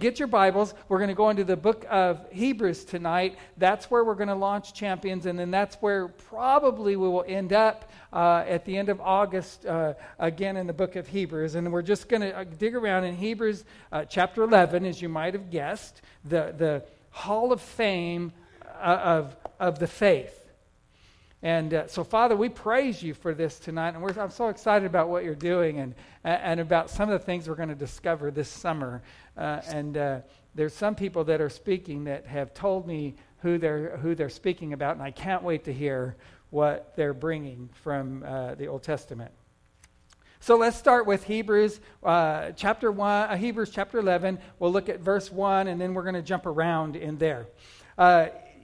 Get your Bibles. We're going to go into the book of Hebrews tonight. That's where we're going to launch Champions, and then that's where probably we will end up uh, at the end of August uh, again in the book of Hebrews. And we're just going to uh, dig around in Hebrews uh, chapter 11, as you might have guessed, the, the hall of fame uh, of, of the faith. And uh, so, Father, we praise you for this tonight. And I'm so excited about what you're doing and, and about some of the things we're going to discover this summer. Uh, and uh, there's some people that are speaking that have told me who they're, who they're speaking about, and I can't wait to hear what they're bringing from uh, the Old Testament. So let's start with Hebrews uh, chapter 1, uh, Hebrews chapter 11. We'll look at verse 1, and then we're going to jump around in there.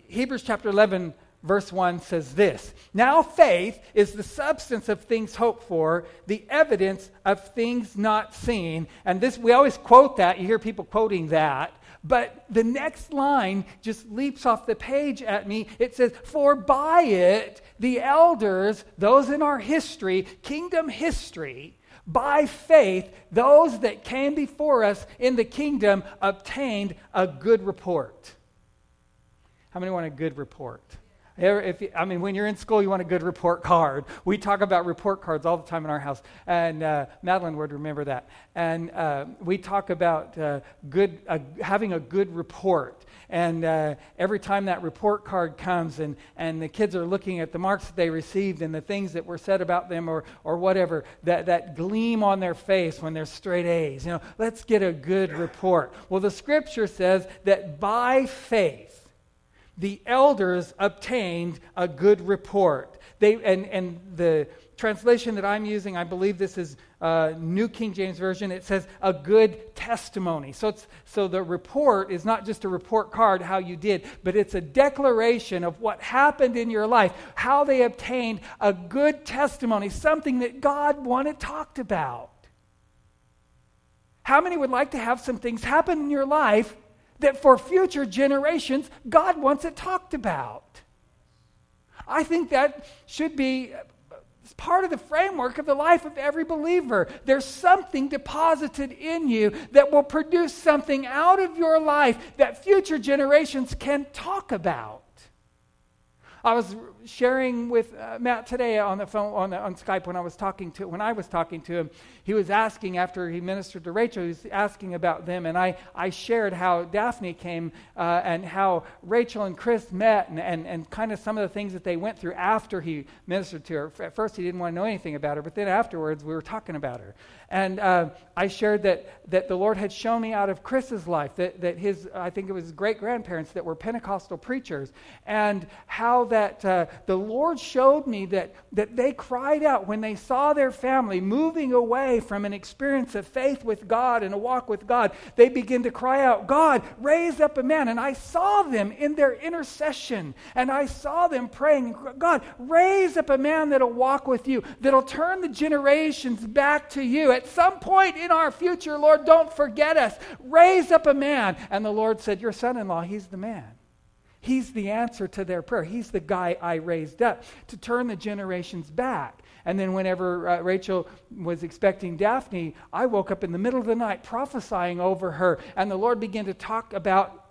Hebrews chapter 11 verse 1 says this Now faith is the substance of things hoped for, the evidence of things not seen. And this, we always quote that. You hear people quoting that. But the next line just leaps off the page at me. It says, For by it the elders, those in our history, kingdom history, by faith, those that came before us in the kingdom obtained a good report. How many want a good report? If, I mean, when you're in school, you want a good report card. We talk about report cards all the time in our house, and uh, Madeline would remember that. And uh, we talk about uh, good, uh, having a good report. And uh, every time that report card comes, and, and the kids are looking at the marks that they received and the things that were said about them, or, or whatever, that, that gleam on their face when they're straight A's. You know, let's get a good report. Well, the scripture says that by faith, the elders obtained a good report. They, and, and the translation that I'm using, I believe this is uh, New King James Version, it says a good testimony. So, it's, so the report is not just a report card, how you did, but it's a declaration of what happened in your life, how they obtained a good testimony, something that God wanted talked about. How many would like to have some things happen in your life that for future generations, God wants it talked about. I think that should be part of the framework of the life of every believer. There's something deposited in you that will produce something out of your life that future generations can talk about. I was sharing with uh, Matt today on the phone on, the, on Skype when I was talking to when I was talking to him. He was asking after he ministered to Rachel. He was asking about them, and I, I shared how Daphne came uh, and how Rachel and Chris met, and, and, and kind of some of the things that they went through after he ministered to her. At first, he didn't want to know anything about her, but then afterwards, we were talking about her. And uh, I shared that, that the Lord had shown me out of Chris's life that, that his, I think it was great grandparents that were Pentecostal preachers, and how that uh, the Lord showed me that, that they cried out when they saw their family moving away from an experience of faith with God and a walk with God. They begin to cry out, God, raise up a man. And I saw them in their intercession, and I saw them praying, God, raise up a man that'll walk with you, that'll turn the generations back to you at some point in our future, Lord, don't forget us. Raise up a man. And the Lord said, Your son in law, he's the man. He's the answer to their prayer. He's the guy I raised up to turn the generations back. And then, whenever uh, Rachel was expecting Daphne, I woke up in the middle of the night prophesying over her. And the Lord began to talk about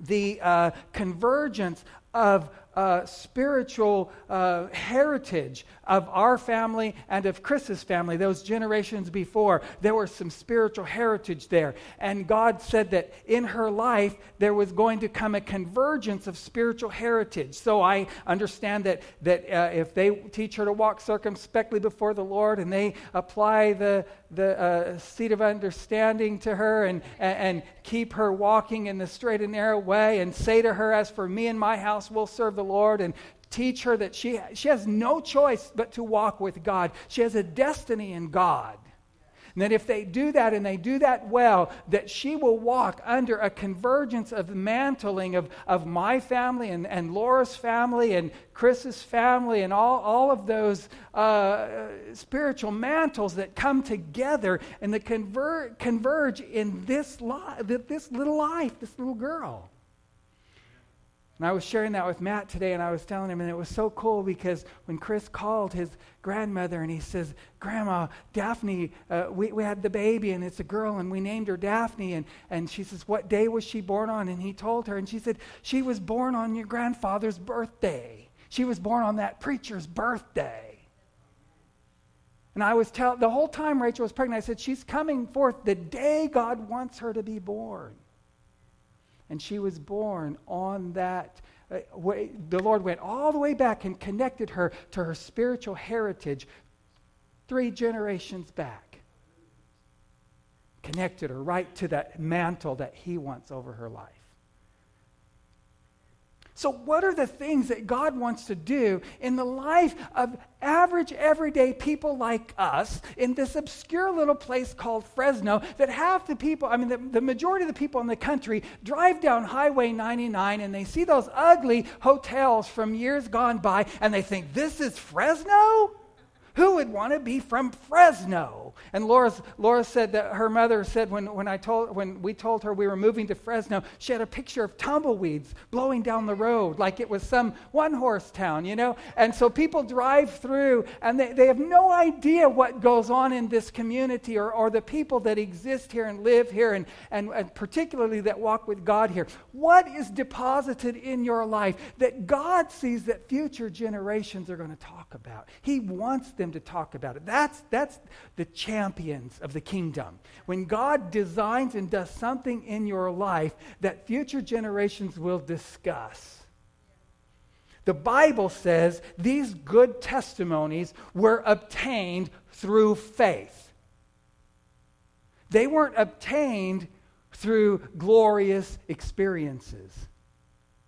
the uh, convergence of uh, spiritual uh, heritage of our family and of Chris's family, those generations before. There was some spiritual heritage there. And God said that in her life, there was going to come a convergence of spiritual heritage. So I understand that, that uh, if they teach her to walk circumspectly before the Lord and they apply the, the uh, seat of understanding to her and, and, and keep her walking in the straight and narrow way and say to her, As for me and my house, we'll serve the Lord and teach her that she, she has no choice but to walk with God. She has a destiny in God. And that if they do that and they do that well, that she will walk under a convergence of mantling of, of my family and, and Laura's family and Chris's family and all, all of those uh, spiritual mantles that come together and that conver- converge in this, li- this little life, this little girl. And I was sharing that with Matt today, and I was telling him, and it was so cool because when Chris called his grandmother and he says, Grandma, Daphne, uh, we, we had the baby, and it's a girl, and we named her Daphne. And, and she says, What day was she born on? And he told her, and she said, She was born on your grandfather's birthday. She was born on that preacher's birthday. And I was telling, the whole time Rachel was pregnant, I said, She's coming forth the day God wants her to be born. And she was born on that uh, way. The Lord went all the way back and connected her to her spiritual heritage three generations back. Connected her right to that mantle that He wants over her life. So, what are the things that God wants to do in the life of average, everyday people like us in this obscure little place called Fresno that half the people, I mean, the, the majority of the people in the country drive down Highway 99 and they see those ugly hotels from years gone by and they think, this is Fresno? Who would want to be from Fresno? And Laura's, Laura said that her mother said when, when, I told, when we told her we were moving to Fresno, she had a picture of tumbleweeds blowing down the road like it was some one horse town, you know? And so people drive through and they, they have no idea what goes on in this community or, or the people that exist here and live here and, and, and particularly that walk with God here. What is deposited in your life that God sees that future generations are going to talk about? He wants them them to talk about it. That's, that's the champions of the kingdom. When God designs and does something in your life that future generations will discuss. The Bible says these good testimonies were obtained through faith. They weren't obtained through glorious experiences.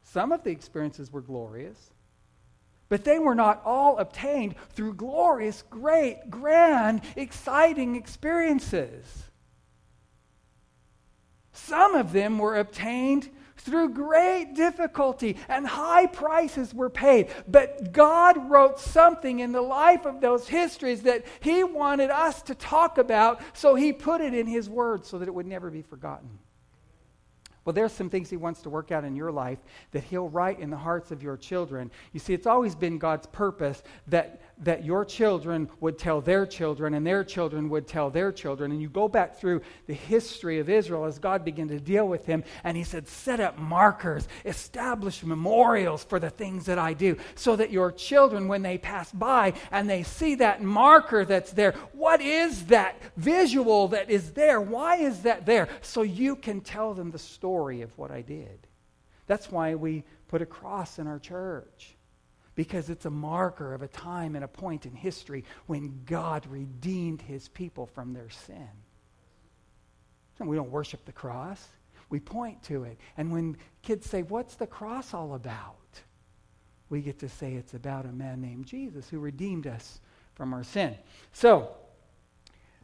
Some of the experiences were glorious, but they were not all obtained through glorious, great, grand, exciting experiences. Some of them were obtained through great difficulty and high prices were paid. But God wrote something in the life of those histories that He wanted us to talk about, so He put it in His Word so that it would never be forgotten. Well, there's some things He wants to work out in your life that He'll write in the hearts of your children. You see, it's always been God's purpose that that your children would tell their children and their children would tell their children. And you go back through the history of Israel as God began to deal with him, and he said, Set up markers, establish memorials for the things that I do, so that your children, when they pass by and they see that marker that's there, what is that visual that is there? Why is that there? So you can tell them the story of what I did. That's why we put a cross in our church because it's a marker of a time and a point in history when God redeemed his people from their sin. And we don't worship the cross, we point to it. And when kids say, What's the cross all about? we get to say it's about a man named Jesus who redeemed us from our sin. So,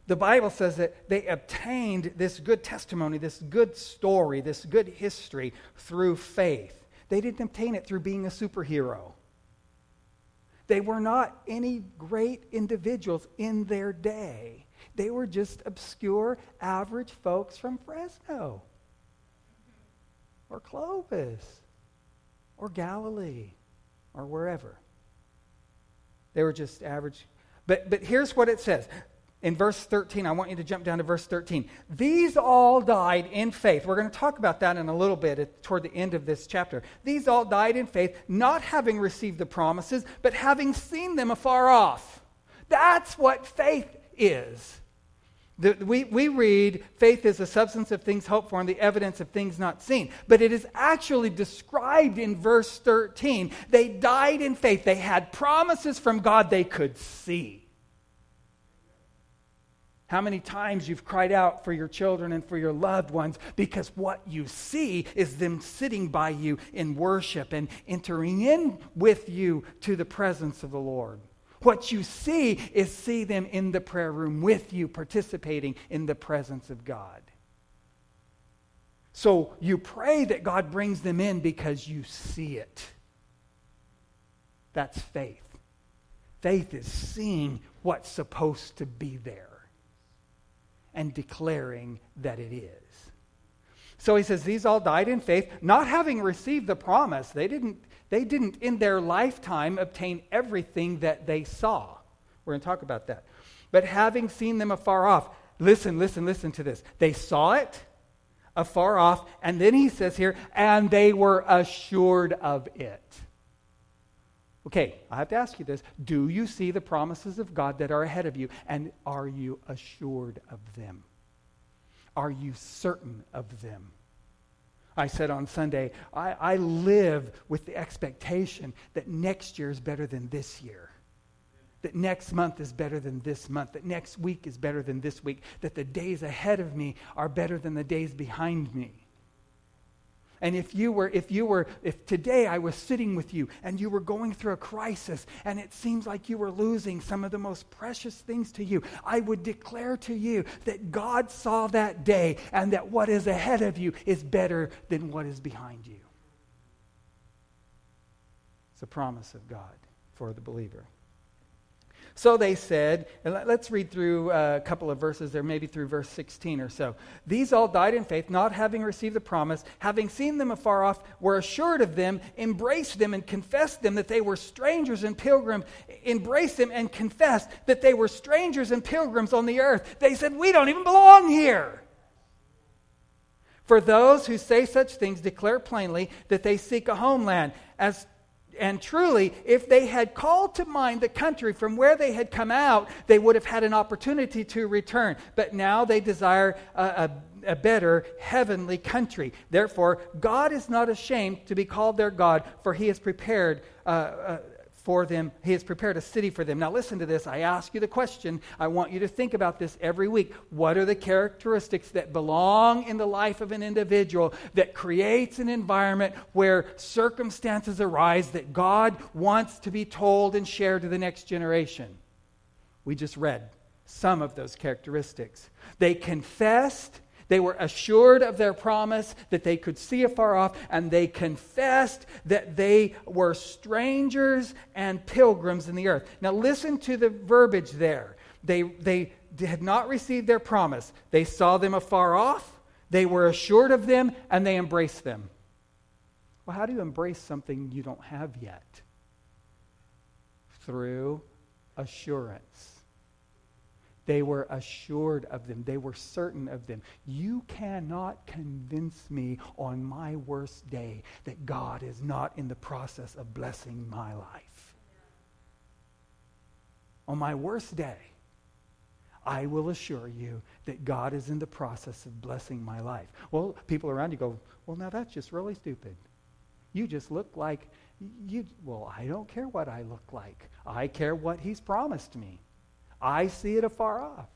the Bible says that they obtained this good testimony, this good story, this good history through faith. They didn't obtain it through being a superhero. They were not any great individuals in their day. They were just obscure, average folks from Fresno or Clovis or Galilee or wherever. They were just average. But, but here's what it says in verse 13, I want you to jump down to verse 13. These all died in faith. We're going to talk about that in a little bit at, toward the end of this chapter. These all died in faith, not having received the promises, but having seen them afar off. That's what faith is. The, we, we read faith is the substance of things hoped for and the evidence of things not seen. But it is actually described in verse 13. They died in faith, they had promises from God they could see. How many times you've cried out for your children and for your loved ones because what you see is them sitting by you in worship and entering in with you to the presence of the Lord. What you see is see them in the prayer room with you, participating in the presence of God. So you pray that God brings them in because you see it. That's faith. Faith is seeing what's supposed to be there and declaring that it is. So he says, These all died in faith, not having received the promise. They didn't, they didn't in their lifetime obtain everything that they saw. We're going to talk about that. But having seen them afar off, listen, listen, listen to this. They saw it afar off, and then he says here, and they were assured of it. Okay, I have to ask you this. Do you see the promises of God that are ahead of you, and are you assured of them? Are you certain of them? I said on Sunday, I, I live with the expectation that next year is better than this year that next month is better than this month, that next week is better than this week, that the days ahead of me are better than the days behind me. And if you were, if you were, if today I was sitting with you and you were going through a crisis and it seems like you were losing some of the most precious things to you, I would declare to you that God saw that day and that what is ahead of you is better than what is behind you. It's a promise of God for the believer. So they said, and let's read through uh, a couple of verses there, maybe through verse 16 or so. These all died in faith, not having received the promise, having seen them afar off, were assured of them, embraced them, and confessed them that they were strangers and pilgrims, embraced them and confessed that they were strangers and pilgrims on the earth. They said, We don't even belong here. For those who say such things declare plainly that they seek a homeland. As and truly, if they had called to mind the country from where they had come out, they would have had an opportunity to return. But now they desire a, a, a, better heavenly country. Therefore, God is not ashamed to be called their God, for he has prepared uh, uh, for them. He has prepared a city for them. Now, listen to this. I ask you the question. I want you to think about this every week. What are the characteristics that belong in the life of an individual that creates an environment where circumstances arise that God wants to be told and shared to the next generation? We just read some of those characteristics. They confessed they were assured of their promise that they could see afar off, and they confessed that they were strangers and pilgrims in the earth. Now, listen to the verbiage there. They, they had not received their promise. They saw them afar off, they were assured of them, and they embraced them. Well, how do you embrace something you don't have yet? Through assurance. They were assured of them. They were certain of them. You cannot convince me on my worst day that God is not in the process of blessing my life. On my worst day, I will assure you that God is in the process of blessing my life. Well, people around you go, well, now that's just really stupid. You just look like you, well, I don't care what I look like. I care what He's promised me. I see it afar off.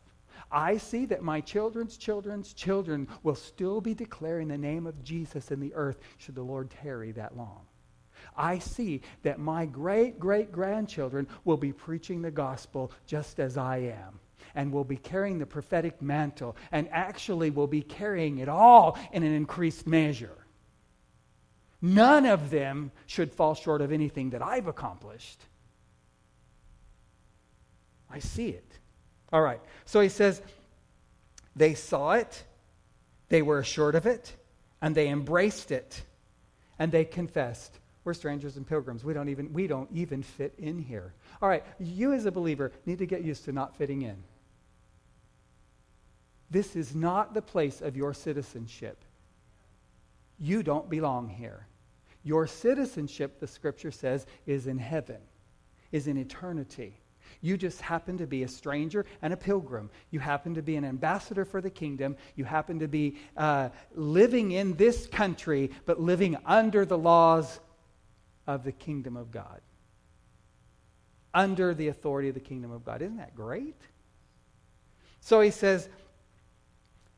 I see that my children's children's children will still be declaring the name of Jesus in the earth should the Lord tarry that long. I see that my great great grandchildren will be preaching the gospel just as I am and will be carrying the prophetic mantle and actually will be carrying it all in an increased measure. None of them should fall short of anything that I've accomplished. I see it. All right. So he says, they saw it, they were assured of it, and they embraced it, and they confessed. We're strangers and pilgrims. We don't even, we don't even fit in here. All right, you as a believer need to get used to not fitting in. This is not the place of your citizenship. You don't belong here. Your citizenship, the scripture says, is in heaven, is in eternity. You just happen to be a stranger and a pilgrim. You happen to be an ambassador for the kingdom. You happen to be uh, living in this country, but living under the laws of the kingdom of God. Under the authority of the kingdom of God. Isn't that great? So he says,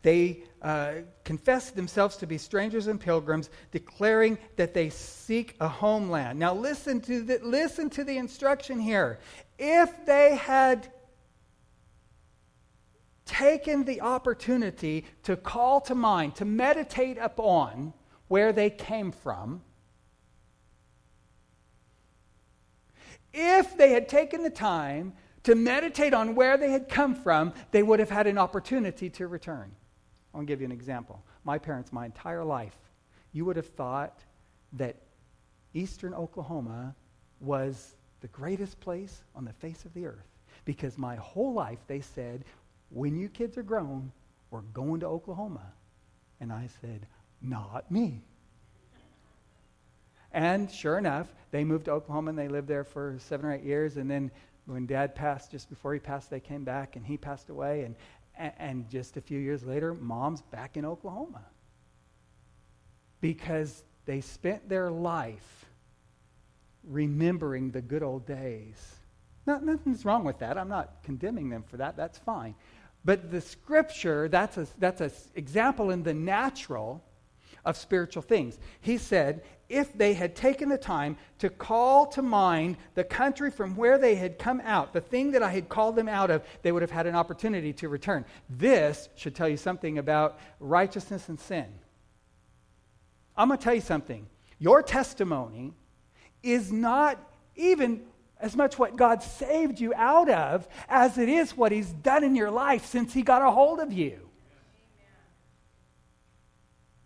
they uh, confess themselves to be strangers and pilgrims, declaring that they seek a homeland. Now, listen to the, listen to the instruction here. If they had taken the opportunity to call to mind, to meditate upon where they came from, if they had taken the time to meditate on where they had come from, they would have had an opportunity to return. I'll give you an example. my parents my entire life, you would have thought that eastern Oklahoma was the greatest place on the face of the earth. Because my whole life they said, when you kids are grown, we're going to Oklahoma. And I said, not me. And sure enough, they moved to Oklahoma and they lived there for seven or eight years. And then when dad passed, just before he passed, they came back and he passed away. And, and just a few years later, mom's back in Oklahoma. Because they spent their life remembering the good old days. No, nothing's wrong with that. I'm not condemning them for that. That's fine. But the scripture, that's an that's a example in the natural of spiritual things. He said, if they had taken the time to call to mind the country from where they had come out, the thing that I had called them out of, they would have had an opportunity to return. This should tell you something about righteousness and sin. I'm going to tell you something. Your testimony is not even as much what God saved you out of as it is what He's done in your life since He got a hold of you.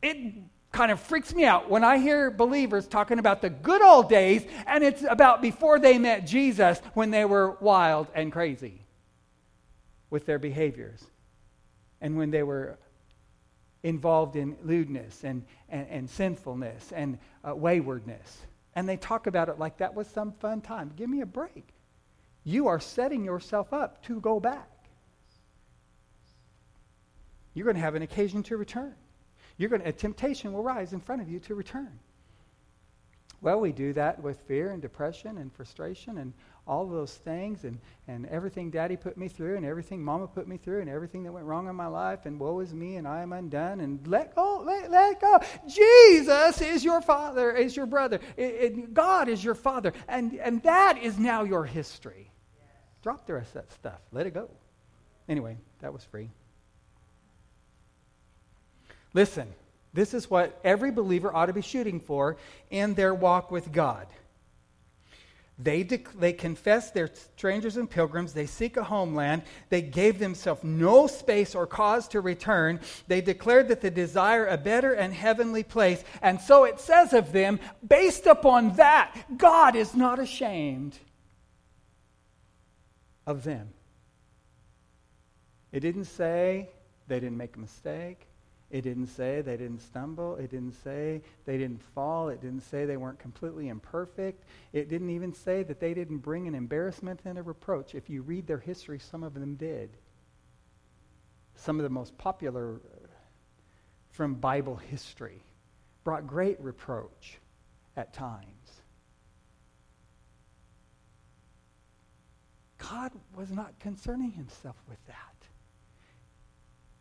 It kind of freaks me out when I hear believers talking about the good old days and it's about before they met Jesus when they were wild and crazy with their behaviors and when they were involved in lewdness and, and, and sinfulness and uh, waywardness. And they talk about it like that was some fun time. Give me a break. You are setting yourself up to go back. You're going to have an occasion to return. You're going to, a temptation will rise in front of you to return. Well, we do that with fear and depression and frustration and all those things and, and everything daddy put me through and everything mama put me through and everything that went wrong in my life and woe is me and I am undone and let go, let, let go. Jesus is your father, is your brother. It, it, God is your father. And, and that is now your history. Drop the rest of that stuff. Let it go. Anyway, that was free. Listen, this is what every believer ought to be shooting for in their walk with God. They, dec- they confess they're strangers and pilgrims. They seek a homeland. They gave themselves no space or cause to return. They declared that they desire a better and heavenly place. And so it says of them, based upon that, God is not ashamed of them. It didn't say they didn't make a mistake. It didn't say they didn't stumble. It didn't say they didn't fall. It didn't say they weren't completely imperfect. It didn't even say that they didn't bring an embarrassment and a reproach. If you read their history, some of them did. Some of the most popular uh, from Bible history brought great reproach at times. God was not concerning himself with that.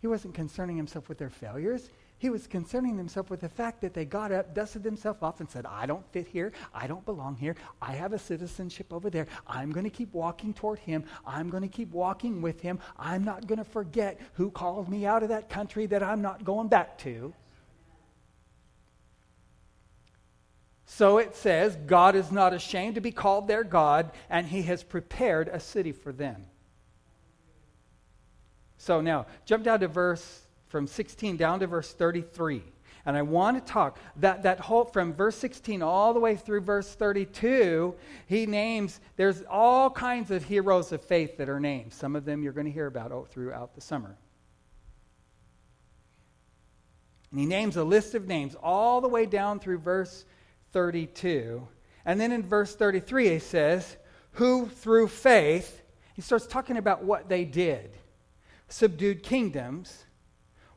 He wasn't concerning himself with their failures. He was concerning himself with the fact that they got up, dusted themselves off, and said, I don't fit here. I don't belong here. I have a citizenship over there. I'm going to keep walking toward him. I'm going to keep walking with him. I'm not going to forget who called me out of that country that I'm not going back to. So it says, God is not ashamed to be called their God, and he has prepared a city for them. So now, jump down to verse from 16 down to verse 33. And I want to talk that, that whole from verse 16 all the way through verse 32, he names, there's all kinds of heroes of faith that are named. Some of them you're going to hear about throughout the summer. And he names a list of names all the way down through verse 32. And then in verse 33, he says, Who through faith, he starts talking about what they did subdued kingdoms,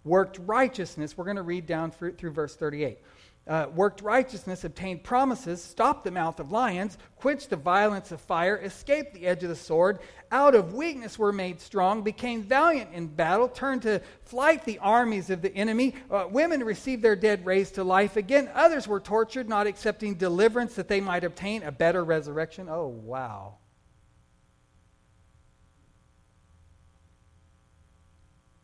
worked righteousness. We're going to read down through, through verse 38. Uh, worked righteousness, obtained promises, stopped the mouth of lions, quenched the violence of fire, escaped the edge of the sword, out of weakness were made strong, became valiant in battle, turned to flight the armies of the enemy. Uh, women received their dead raised to life again. Others were tortured, not accepting deliverance that they might obtain a better resurrection. Oh, wow.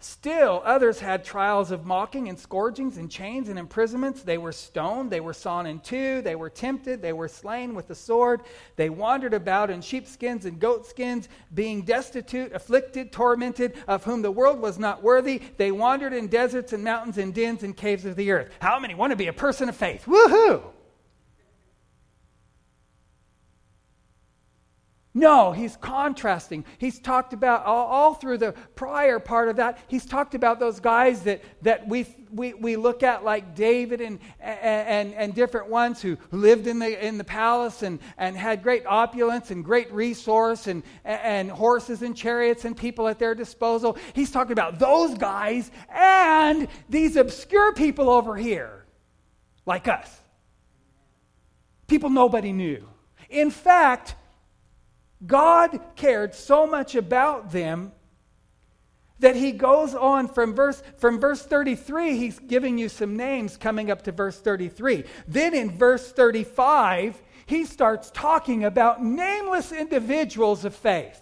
Still, others had trials of mocking and scourgings and chains and imprisonments. They were stoned, they were sawn in two, they were tempted, they were slain with the sword. They wandered about in sheepskins and goatskins, being destitute, afflicted, tormented, of whom the world was not worthy. They wandered in deserts and mountains and dens and caves of the earth. How many want to be a person of faith? Woohoo! No, he's contrasting. He's talked about all, all, through the prior part of that, he's talked about those guys that, that we, we, we look at like David and, and, and different ones who lived in the, in the palace and, and had great opulence and great resource and, and horses and chariots and people at their disposal. He's talking about those guys and these obscure people over here, like us. People nobody knew. In fact, God cared so much about them that he goes on from verse from verse 33 he's giving you some names coming up to verse 33 then in verse 35 he starts talking about nameless individuals of faith.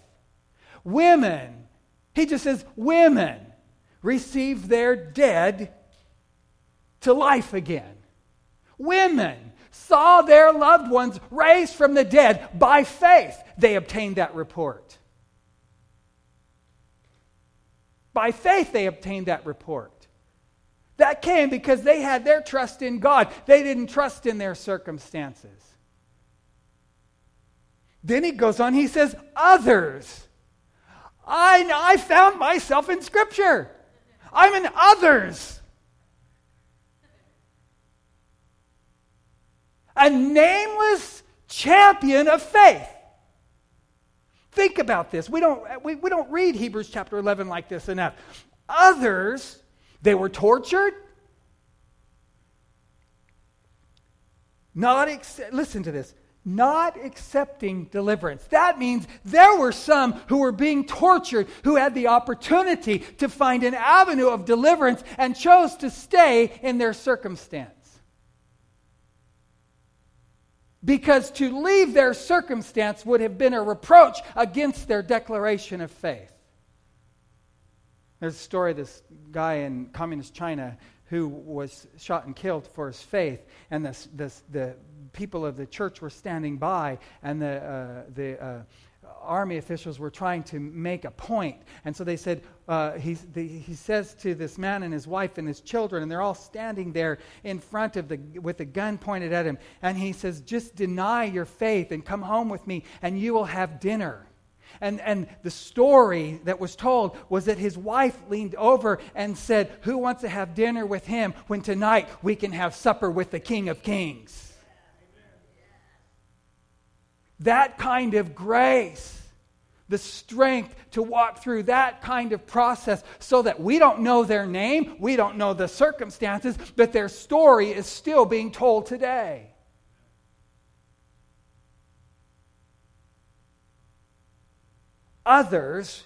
Women. He just says women receive their dead to life again. Women saw their loved ones raised from the dead by faith. They obtained that report. By faith, they obtained that report. That came because they had their trust in God. They didn't trust in their circumstances. Then he goes on, he says, Others. I, I found myself in Scripture. I'm in others. A nameless champion of faith. Think about this. We don't, we, we don't read Hebrews chapter 11 like this enough. Others, they were tortured. Not, ex- listen to this, not accepting deliverance. That means there were some who were being tortured who had the opportunity to find an avenue of deliverance and chose to stay in their circumstance because to leave their circumstance would have been a reproach against their declaration of faith. There's a story of this guy in communist China who was shot and killed for his faith, and this, this, the people of the church were standing by, and the, uh, the uh, army officials were trying to make a point. And so they said, uh, he, the, he says to this man and his wife and his children, and they're all standing there in front of the, with a gun pointed at him. And he says, just deny your faith and come home with me, and you will have dinner. And, and the story that was told was that his wife leaned over and said, Who wants to have dinner with him when tonight we can have supper with the King of Kings? That kind of grace, the strength to walk through that kind of process so that we don't know their name, we don't know the circumstances, but their story is still being told today. Others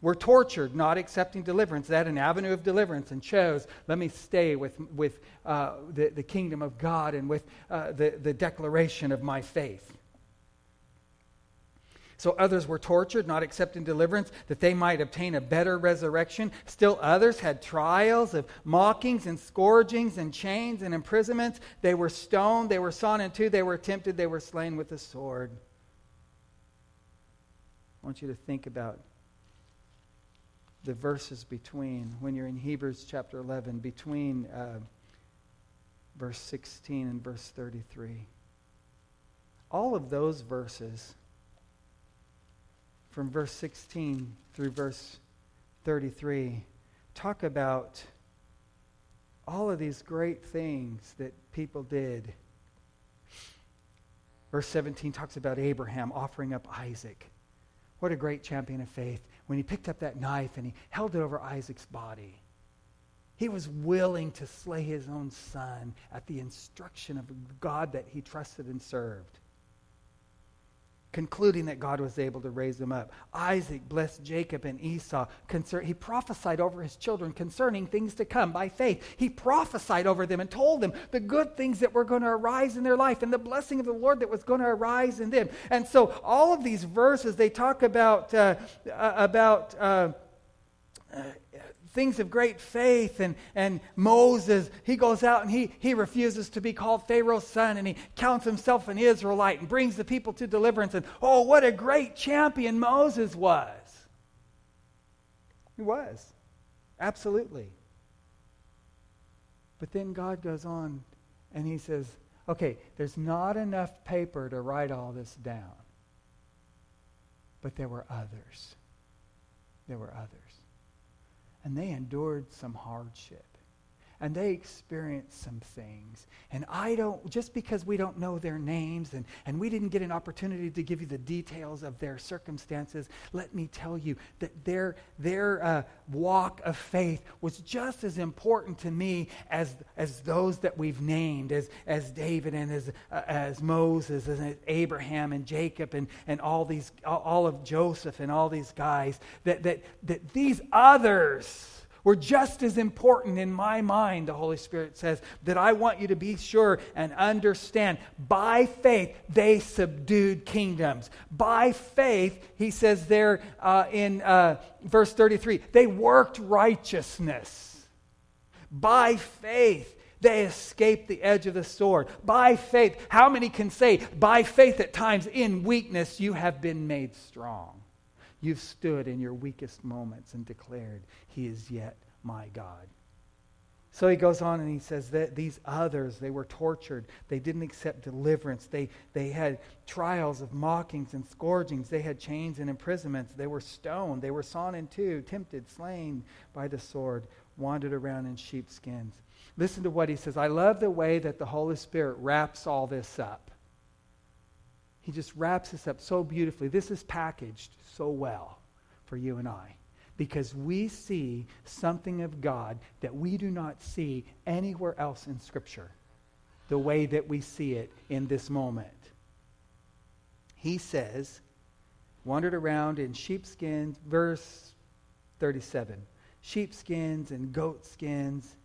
were tortured, not accepting deliverance. They had an avenue of deliverance and chose, let me stay with, with uh, the, the kingdom of God and with uh, the, the declaration of my faith. So others were tortured, not accepting deliverance, that they might obtain a better resurrection. Still others had trials of mockings and scourgings and chains and imprisonments. They were stoned, they were sawn in two, they were tempted, they were slain with the sword. I want you to think about the verses between, when you're in Hebrews chapter 11, between uh, verse 16 and verse 33. All of those verses from verse 16 through verse 33 talk about all of these great things that people did. Verse 17 talks about Abraham offering up Isaac. What a great champion of faith. When he picked up that knife and he held it over Isaac's body, he was willing to slay his own son at the instruction of God that he trusted and served concluding that God was able to raise him up. Isaac blessed Jacob and Esau. Concern, he prophesied over his children concerning things to come by faith. He prophesied over them and told them the good things that were going to arise in their life and the blessing of the Lord that was going to arise in them. And so all of these verses, they talk about, uh, uh about uh, things of great faith. And, and Moses, he goes out and he, he refuses to be called Pharaoh's son and he counts himself an Israelite and brings the people to deliverance. And oh, what a great champion Moses was! He was. Absolutely. But then God goes on and he says, okay, there's not enough paper to write all this down. But there were others. There were others. And they endured some hardship and they experienced some things. And I don't, just because we don't know their names and, and we didn't get an opportunity to give you the details of their circumstances, let me tell you that their, their uh, walk of faith was just as important to me as, as those that we've named, as, as David and as, uh, as Moses and as Abraham and Jacob and, and all these, all of Joseph and all these guys, that, that, that these others, were just as important in my mind, the Holy Spirit says, that I want you to be sure and understand. By faith, they subdued kingdoms. By faith, he says there uh, in uh, verse 33, they worked righteousness. By faith, they escaped the edge of the sword. By faith, how many can say, by faith at times in weakness, you have been made strong? You've stood in your weakest moments and declared, He is yet my God. So he goes on and he says that these others, they were tortured. They didn't accept deliverance. They, they had trials of mockings and scourgings. They had chains and imprisonments. They were stoned. They were sawn in two, tempted, slain by the sword, wandered around in sheepskins. Listen to what he says. I love the way that the Holy Spirit wraps all this up. He just wraps this up so beautifully. This is packaged so well for you and I because we see something of God that we do not see anywhere else in Scripture the way that we see it in this moment. He says, wandered around in sheepskins, verse 37 sheepskins and goatskins,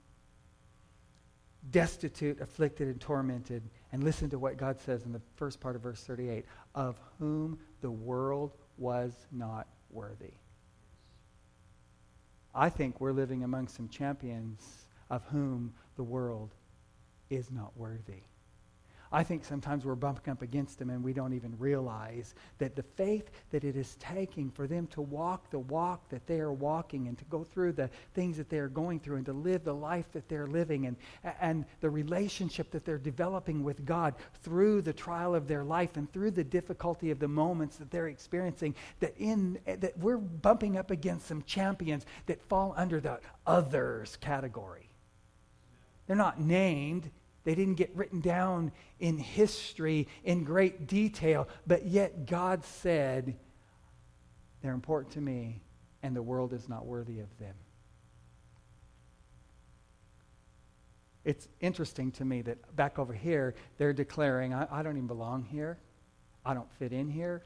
destitute, afflicted, and tormented. And listen to what God says in the first part of verse 38 of whom the world was not worthy. I think we're living among some champions of whom the world is not worthy. I think sometimes we're bumping up against them and we don't even realize that the faith that it is taking for them to walk the walk that they are walking and to go through the things that they are going through and to live the life that they're living and, and the relationship that they're developing with God through the trial of their life and through the difficulty of the moments that they're experiencing, that, in, that we're bumping up against some champions that fall under the others category. They're not named, they didn't get written down in history in great detail, but yet God said, they're important to me, and the world is not worthy of them. It's interesting to me that back over here, they're declaring, I, I don't even belong here. I don't fit in here.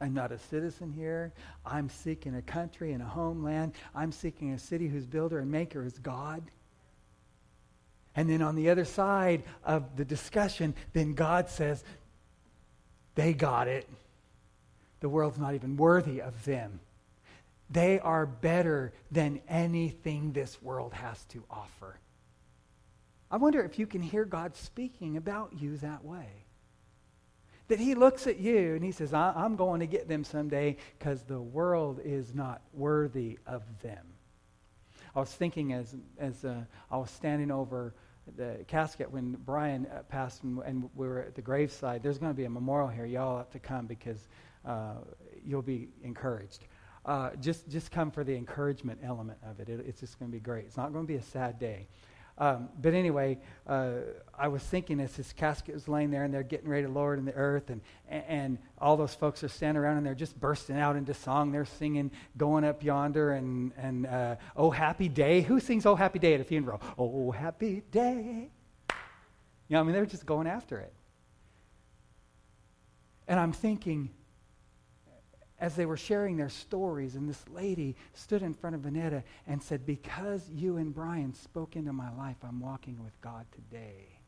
I'm not a citizen here. I'm seeking a country and a homeland. I'm seeking a city whose builder and maker is God. And then on the other side of the discussion, then God says, they got it. The world's not even worthy of them. They are better than anything this world has to offer. I wonder if you can hear God speaking about you that way. That he looks at you and he says, I'm going to get them someday because the world is not worthy of them. I was thinking as, as uh, I was standing over the casket when Brian uh, passed and, and, we were at the graveside. There's going to be a memorial here. Y'all have to come because uh, you'll be encouraged. Uh, just, just come for the encouragement element of it. it it's just going to be great. It's not going to be a sad day. Um, but anyway, uh, I was thinking as this casket was laying there and they're getting ready to lower it in the earth, and, and all those folks are standing around and they're just bursting out into song. They're singing Going Up Yonder and, and uh, Oh Happy Day. Who sings Oh Happy Day at a funeral? Oh Happy Day. You know, I mean, they're just going after it. And I'm thinking, as they were sharing their stories, and this lady stood in front of Vanetta and said, Because you and Brian spoke into my life, I'm walking with God today.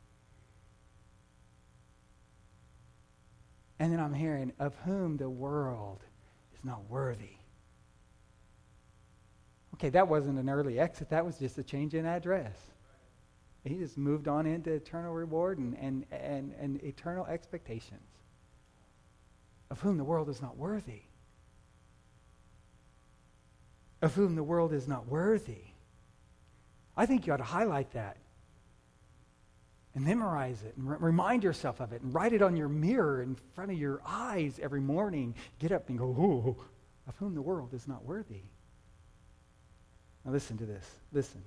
And then I'm hearing, Of whom the world is not worthy. Okay, that wasn't an early exit, that was just a change in address. He just moved on into eternal reward and, and, and, and eternal expectations, of whom the world is not worthy. Of whom the world is not worthy. I think you ought to highlight that and memorize it and re- remind yourself of it and write it on your mirror in front of your eyes every morning. Get up and go, oh, of whom the world is not worthy. Now, listen to this. Listen.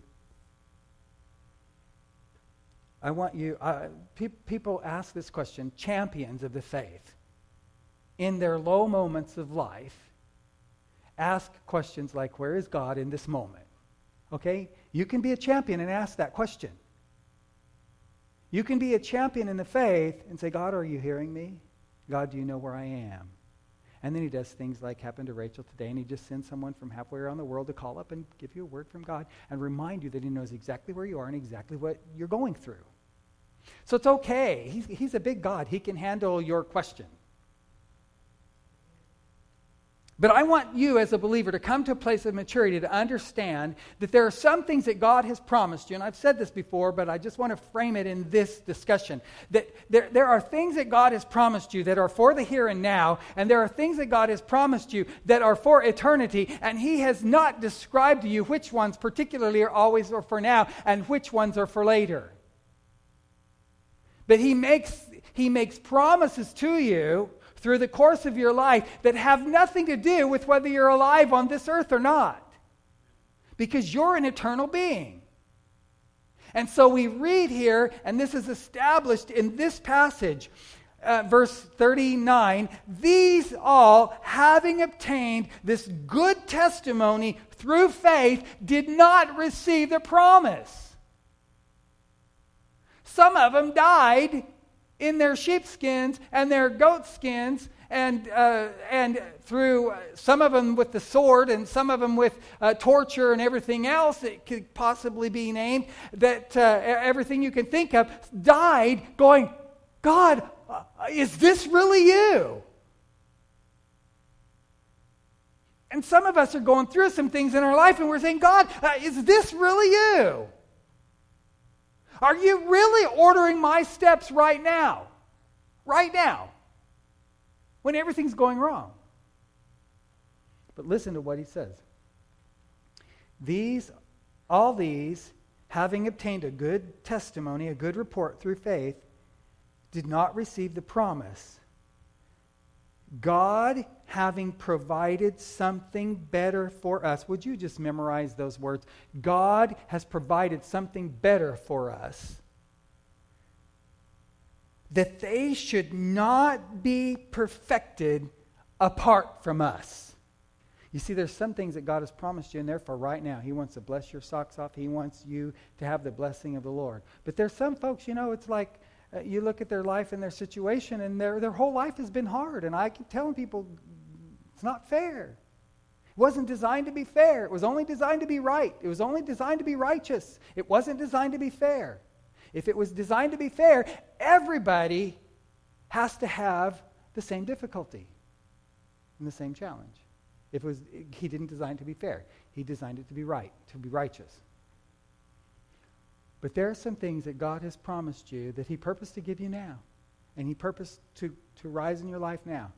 I want you, uh, pe- people ask this question champions of the faith. In their low moments of life, ask questions like, Where is God in this moment? Okay? You can be a champion and ask that question. You can be a champion in the faith and say, God, are you hearing me? God, do you know where I am? And then he does things like happened to Rachel today, and he just sends someone from halfway around the world to call up and give you a word from God and remind you that he knows exactly where you are and exactly what you're going through. So it's okay. He's, he's a big God. He can handle your question. But I want you as a believer to come to a place of maturity to understand that there are some things that God has promised you. And I've said this before, but I just want to frame it in this discussion. That there, there are things that God has promised you that are for the here and now, and there are things that God has promised you that are for eternity, and He has not described to you which ones particularly are always or for now, and which ones are for later. But He makes, he makes promises to you through the course of your life that have nothing to do with whether you're alive on this earth or not. Because you're an eternal being. And so we read here, and this is established in this passage, uh, verse 39 these all, having obtained this good testimony through faith, did not receive the promise. Some of them died in their sheepskins and their goatskins, and, uh, and through uh, some of them with the sword and some of them with uh, torture and everything else that could possibly be named, that uh, everything you can think of, died going, God, uh, is this really you? And some of us are going through some things in our life and we're saying, God, is this really you? Are you really ordering my steps right now? Right now. When everything's going wrong. But listen to what he says. These, all these, having obtained a good testimony, a good report through faith, did not receive the promise God having provided something better for us. Would you just memorize those words? God has provided something better for us. That they should not be perfected apart from us. You see, there's some things that God has promised you, and therefore, right now, He wants to bless your socks off. He wants you to have the blessing of the Lord. But there's some folks, you know, it's like uh, you look at their life and their situation, and their, their whole life has been hard. And I keep telling people, it's not fair. It wasn't designed to be fair. It was only designed to be right. It was only designed to be righteous. It wasn't designed to be fair. If it was designed to be fair, everybody has to have the same difficulty and the same challenge. If it was, he didn't design it to be fair. He designed it to be right, to be righteous. But there are some things that God has promised you that He purposed to give you now. And He purposed to, to rise in your life now.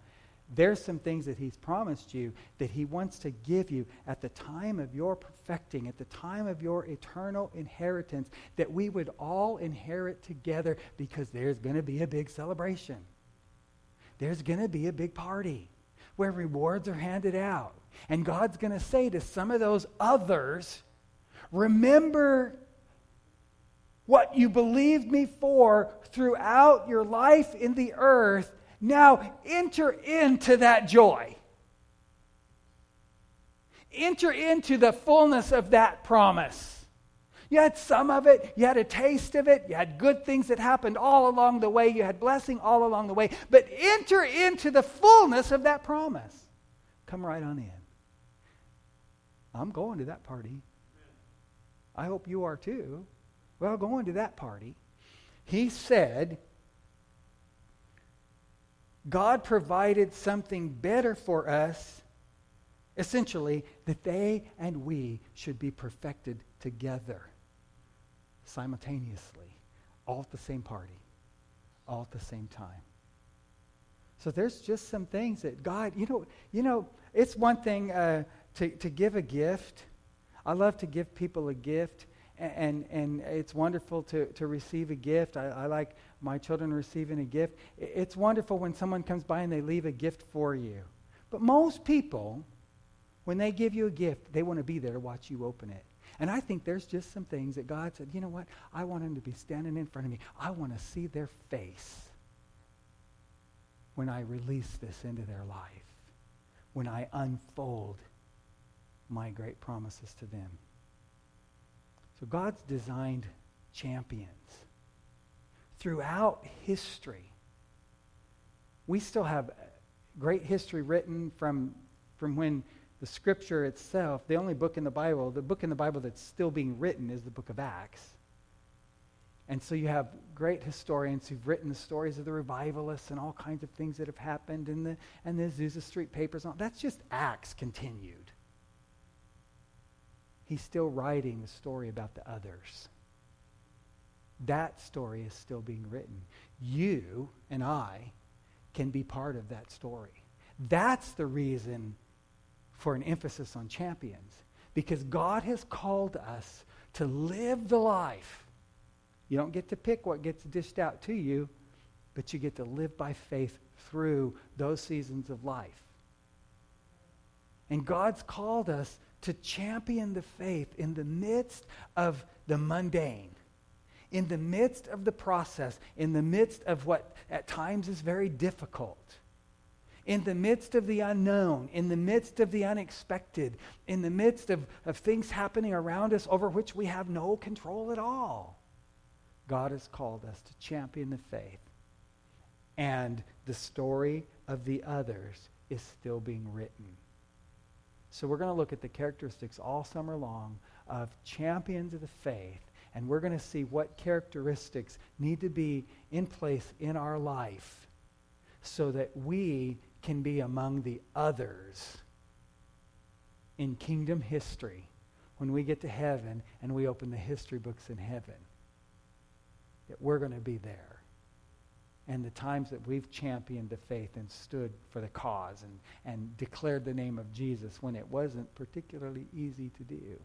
There's some things that He's promised you that He wants to give you at the time of your perfecting, at the time of your eternal inheritance, that we would all inherit together because there's going to be a big celebration. There's going to be a big party where rewards are handed out. And God's going to say to some of those others, Remember what you believed me for throughout your life in the earth, now enter into that joy. Enter into the fullness of that promise. You had some of it, you had a taste of it, you had good things that happened all along the way, you had blessing all along the way, but enter into the fullness of that promise. Come right on in. I'm going to that party. I hope you are too. Well, going to that party, he said, God provided something better for us Essentially, that they and we should be perfected together simultaneously, all at the same party, all at the same time. So there's just some things that God, you know, you know, it's one thing uh, to, to give a gift. I love to give people a gift, and, and, it's wonderful to, to receive a gift. I, I like my children receiving a gift. It's wonderful when someone comes by and they leave a gift for you. But most people, when they give you a gift, they want to be there to watch you open it. And I think there's just some things that God said, you know what? I want them to be standing in front of me. I want to see their face when I release this into their life, when I unfold my great promises to them. So God's designed champions throughout history. We still have great history written from, from when the scripture itself, the only book in the Bible, the book in the Bible that's still being written is the book of Acts. And so you have great historians who've written the stories of the revivalists and all kinds of things that have happened and the, and the Azusa Street papers. All that's just Acts continued. He's still writing the story about the others. That story is still being written. You and I can be part of that story. That's the reason for an emphasis on champions. Because God has called us to live the life. You don't get to pick what gets dished out to you, but you get to live by faith through those seasons of life. And God's called us to champion the faith in the midst of the mundane, in the midst of the process, in the midst of what at times is very difficult in the midst of the unknown, in the midst of the unexpected, in the midst of, of things happening around us over which we have no control at all. God has called us to champion the faith. And the story of the others is still being written. So we're going to look at the characteristics all summer long of champions of the faith. And we're going to see what characteristics need to be in place in our life so that we can be among the others in kingdom history when we get to heaven and we open the history books in heaven. That we're going to be there. And the times that we've championed the faith and stood for the cause and, and declared the name of Jesus when it wasn't particularly easy to do.